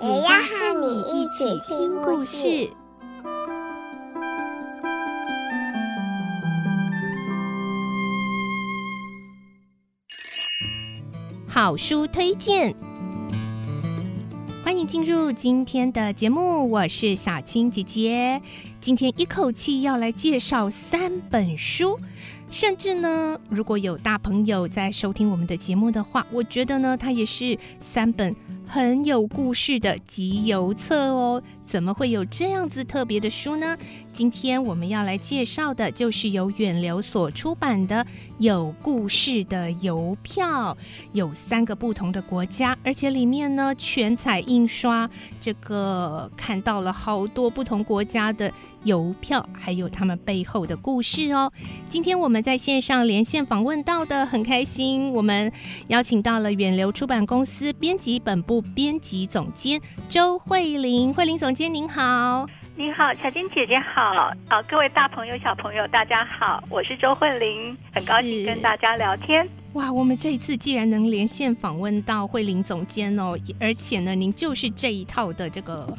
也要和你一起听故事。好书推荐。欢迎进入今天的节目，我是小青姐姐。今天一口气要来介绍三本书，甚至呢，如果有大朋友在收听我们的节目的话，我觉得呢，它也是三本很有故事的集邮册哦。怎么会有这样子特别的书呢？今天我们要来介绍的就是由远流所出版的《有故事的邮票》，有三个不同的国家，而且里面呢全彩印刷，这个看到了好多不同国家的邮票，还有他们背后的故事哦。今天我们在线上连线访问到的很开心，我们邀请到了远流出版公司编辑本部编辑总监周慧玲，慧玲总监。您好，您好，小金姐姐好，啊，各位大朋友小朋友大家好，我是周慧玲，很高兴跟大家聊天。哇，我们这一次既然能连线访问到慧玲总监哦，而且呢，您就是这一套的这个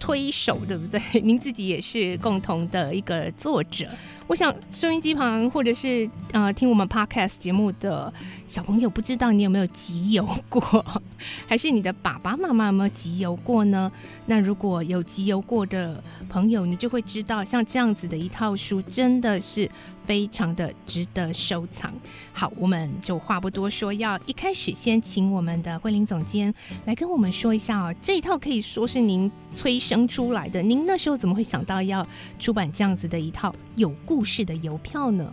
推手，对不对？您自己也是共同的一个作者。我想收音机旁或者是呃听我们 podcast 节目的小朋友，不知道你有没有集邮过，还是你的爸爸妈妈有没有集邮过呢？那如果有集邮过的朋友，你就会知道，像这样子的一套书，真的是非常的值得收藏。好，我们就话不多说，要一开始先请我们的慧玲总监来跟我们说一下哦，这一套可以说是您催生出来的。您那时候怎么会想到要出版这样子的一套有事的邮票呢？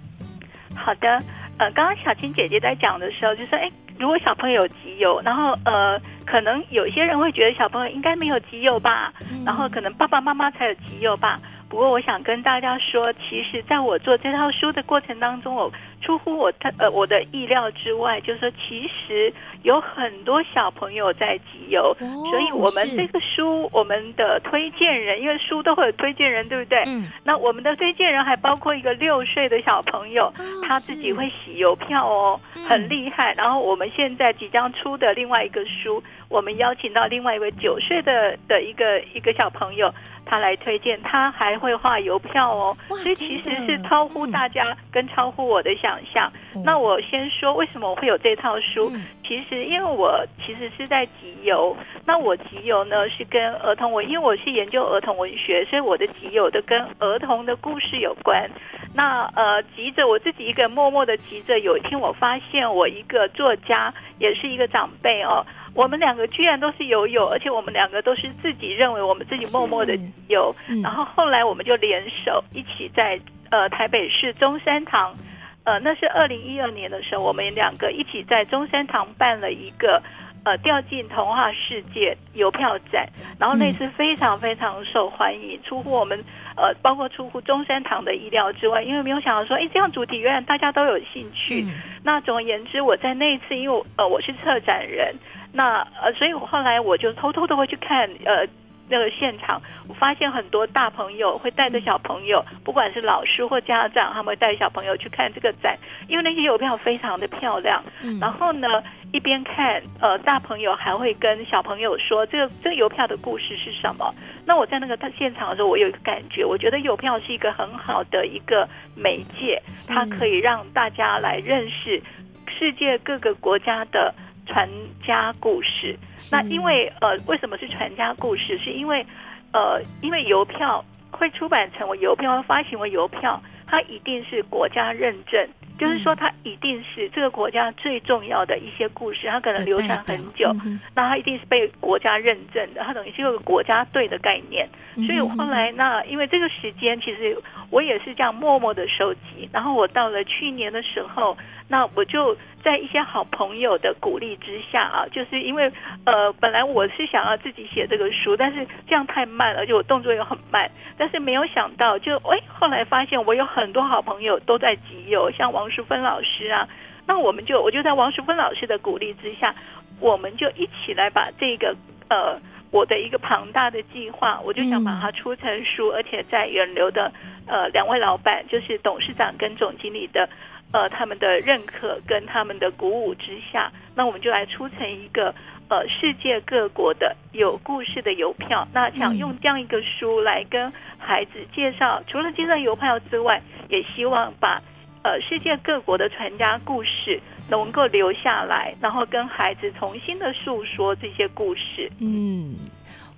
好的，呃，刚刚小青姐姐在讲的时候就说，哎，如果小朋友集邮，然后呃，可能有些人会觉得小朋友应该没有集邮吧，嗯、然后可能爸爸妈妈才有集邮吧。不过我想跟大家说，其实在我做这套书的过程当中，我。出乎我的呃我的意料之外，就是说其实有很多小朋友在集邮，哦，所以我们这个书我们的推荐人，因为书都会有推荐人，对不对？嗯。那我们的推荐人还包括一个六岁的小朋友，哦，他自己会洗邮票哦，很厉害。然后我们现在即将出的另外一个书，我们邀请到另外一位九岁的的一个一个小朋友。他来推荐，他还会画邮票哦，所以其实是超乎大家跟超乎我的想象。嗯、那我先说为什么我会有这套书，嗯、其实因为我其实是在集邮，那我集邮呢是跟儿童文，因为我是研究儿童文学，所以我的集邮的跟儿童的故事有关。那呃，集着我自己一个人默默的集着，有一天我发现我一个作家，也是一个长辈哦。我们两个居然都是游友，而且我们两个都是自己认为我们自己默默的游，嗯，然后后来我们就联手一起在呃台北市中山堂，呃那是二零一二年的时候，我们两个一起在中山堂办了一个呃掉进童话世界邮票展，然后那次非常非常受欢迎，出乎我们呃包括出乎中山堂的意料之外，因为没有想到说，哎这样主题原来大家都有兴趣。嗯，那总而言之，我在那一次，因为呃我是策展人。那呃，所以我后来我就偷偷的会去看呃那个现场，我发现很多大朋友会带着小朋友，不管是老师或家长，他们会带小朋友去看这个展，因为那些邮票非常的漂亮。嗯。然后呢，一边看，呃，大朋友还会跟小朋友说这个这个邮票的故事是什么。那我在那个他现场的时候，我有一个感觉，我觉得邮票是一个很好的一个媒介，它可以让大家来认识世界各个国家的。传家故事，那因为呃，为什么是传家故事？是因为呃，因为邮票会出版成为邮票，会发行为邮票，它一定是国家认证，就是说它一定是这个国家最重要的一些故事，它可能流传很久，那它一定是被国家认证的，它等于是一个国家队的概念。所以后来那因为这个时间，其实我也是这样默默的收集，然后我到了去年的时候，那我就在一些好朋友的鼓励之下啊，就是因为呃本来我是想要自己写这个书，但是这样太慢了，而且我动作又很慢，但是没有想到就哎后来发现我有很多好朋友都在集邮，像王淑芬老师啊，那我们就我就在王淑芬老师的鼓励之下，我们就一起来把这个呃。我的一个庞大的计划，我就想把它出成书，嗯、而且在远流的呃两位老板，就是董事长跟总经理的呃他们的认可跟他们的鼓舞之下，那我们就来出成一个呃世界各国的有故事的邮票。那想用这样一个书来跟孩子介绍，嗯、除了介绍邮票之外，也希望把呃世界各国的传家故事。能够留下来，然后跟孩子重新的诉说这些故事。嗯，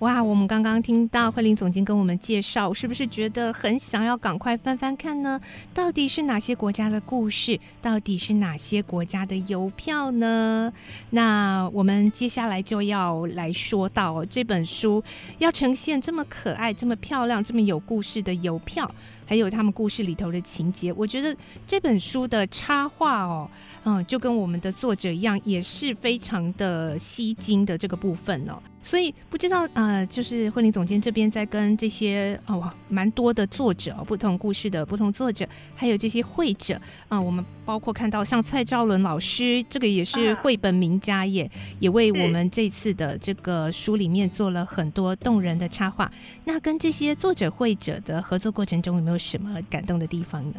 哇，我们刚刚听到慧玲总监跟我们介绍，是不是觉得很想要赶快翻翻看呢？到底是哪些国家的故事？到底是哪些国家的邮票呢？那我们接下来就要来说到这本书要呈现这么可爱、这么漂亮、这么有故事的邮票，还有他们故事里头的情节。我觉得这本书的插画哦。嗯，就跟我们的作者一样，也是非常的吸睛的这个部分哦。所以不知道，呃，就是慧玲总监这边在跟这些哦，蛮多的作者，不同故事的不同作者，还有这些绘者啊、呃，我们包括看到像蔡兆伦老师，这个也是绘本名家也，也为我们这次的这个书里面做了很多动人的插画。那跟这些作者绘者的合作过程中，有没有什么感动的地方呢？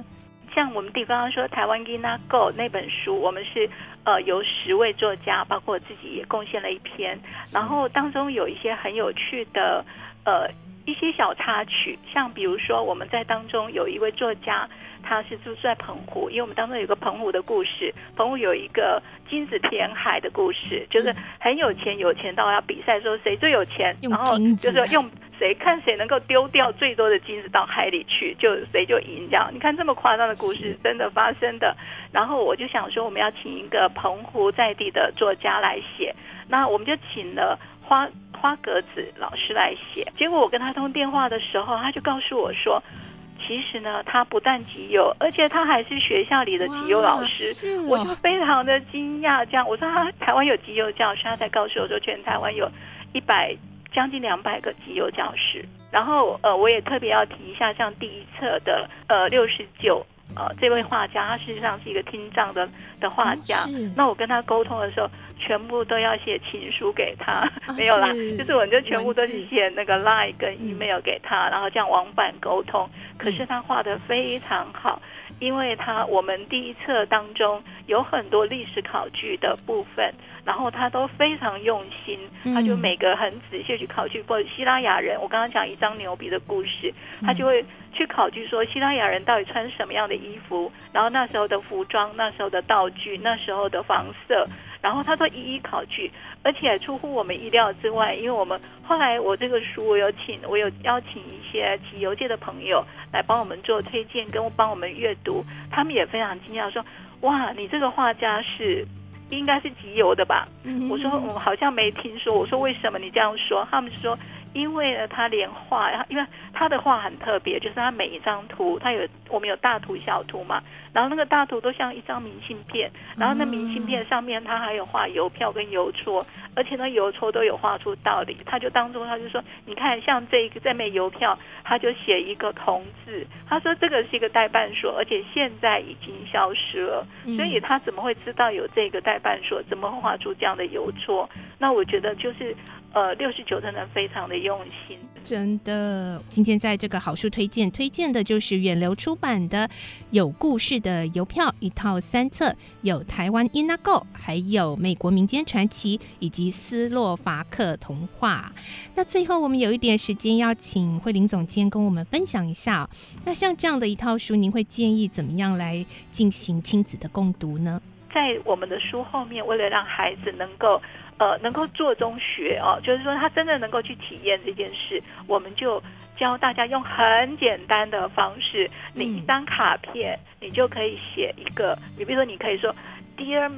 像我们比方说台湾 Ina Go 那本书，我们是呃由十位作家，包括我自己也贡献了一篇，然后当中有一些很有趣的呃一些小插曲，像比如说我们在当中有一位作家，他是住在澎湖，因为我们当中有个澎湖的故事，澎湖有一个金子填海的故事，就是很有钱，有钱到要比赛说谁最有钱，然后就是用。谁看谁能够丢掉最多的金子到海里去，就谁就赢。这样，你看这么夸张的故事，真的发生的。然后我就想说，我们要请一个澎湖在地的作家来写。那我们就请了花花格子老师来写。结果我跟他通电话的时候，他就告诉我说，其实呢，他不但集邮，而且他还是学校里的集邮老师。我就非常的惊讶。这样，我说他台湾有集邮教师，他才告诉我说，全台湾有一百。将近两百个集邮教室，然后呃，我也特别要提一下，像第一册的呃六十九呃这位画家，他事实上是一个听障的的画家。哦、那我跟他沟通的时候，全部都要写情书给他，哦、没有啦，是就是我就全部都是写那个 line 跟 email 给他，嗯、然后这样往返沟通。可是他画的非常好。因为他我们第一册当中有很多历史考据的部分，然后他都非常用心，他就每个很仔细去考据过西拉雅人。我刚刚讲一张牛鼻的故事，他就会去考据说希拉雅人到底穿什么样的衣服，然后那时候的服装、那时候的道具、那时候的房舍。然后他都一一考据，而且出乎我们意料之外，因为我们后来我这个书我有请我有邀请一些集邮界的朋友来帮我们做推荐，跟帮我们阅读，他们也非常惊讶说：“哇，你这个画家是应该是集邮的吧？”、我说：“我好像没听说。”我说：“为什么你这样说？”他们说。因为呢，他连画，因为他的画很特别，就是他每一张图，他有我们有大图小图嘛，然后那个大图都像一张明信片，然后那明信片上面他还有画邮票跟邮戳，而且那邮戳都有画出道理。他就当中他就说，你看像这一个这枚邮票，他就写一个同字，他说这个是一个代办所，而且现在已经消失了，所以他怎么会知道有这个代办所？怎么画出这样的邮戳？那我觉得就是。呃，六十九真的非常的用心，真的。今天在这个好书推荐，推荐的就是远流出版的《有故事的邮票》一套三册，有台湾 Inago，，还有美国民间传奇以及斯洛伐克童话。那最后我们有一点时间，要请慧玲总监跟我们分享一下。那像这样的一套书，您会建议怎么样来进行亲子的共读呢？在我们的书后面，为了让孩子能够呃能够做中学哦，就是说他真的能够去体验这件事，我们就教大家用很简单的方式，你一张卡片，你就可以写一个，你比如说你可以说 Dear。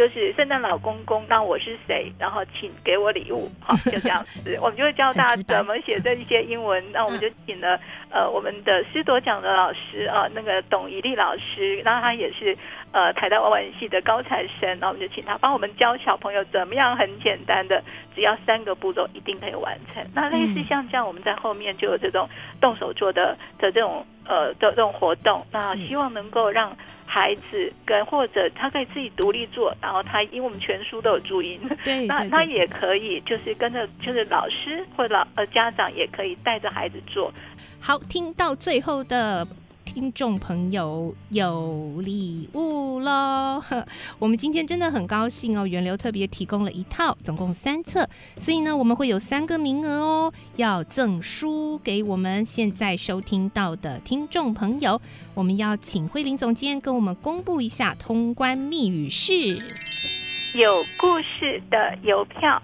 就是圣诞老公公，那我是谁？然后请给我礼物，好，就这样子，我们就会教大家怎么写这一些英文。那我们就请了呃我们的师铎奖的老师啊、呃，那个董怡丽老师，那他也是呃台大外文系的高材生，那我们就请他帮我们教小朋友怎么样很简单的，只要三个步骤一定可以完成。那类似像这样，我们在后面就有这种动手做的的这种呃的这种活动，那希望能够让。孩子跟或者他可以自己独立做，然后他因为我们全书都有注音，对，那他也可以就是跟着就是老师或者老呃家长也可以带着孩子做。好，听到最后的。听众朋友有礼物喽！我们今天真的很高兴哦，源流特别提供了一套，总共三册，所以呢，我们会有三个名额哦，要赠书给我们现在收听到的听众朋友。我们要请慧玲总监跟我们公布一下通关密语是有故事的邮票。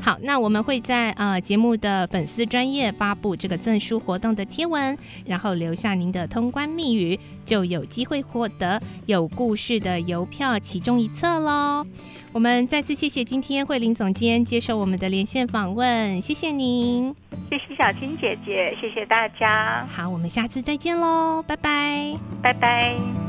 好，那我们会在呃节目的粉丝专页发布这个赠书活动的贴文，然后留下您的通关密语，就有机会获得有故事的邮票其中一册喽。我们再次谢谢今天慧玲总监接受我们的连线访问，谢谢您，谢谢小青姐姐，谢谢大家。好，我们下次再见喽，拜拜，拜拜。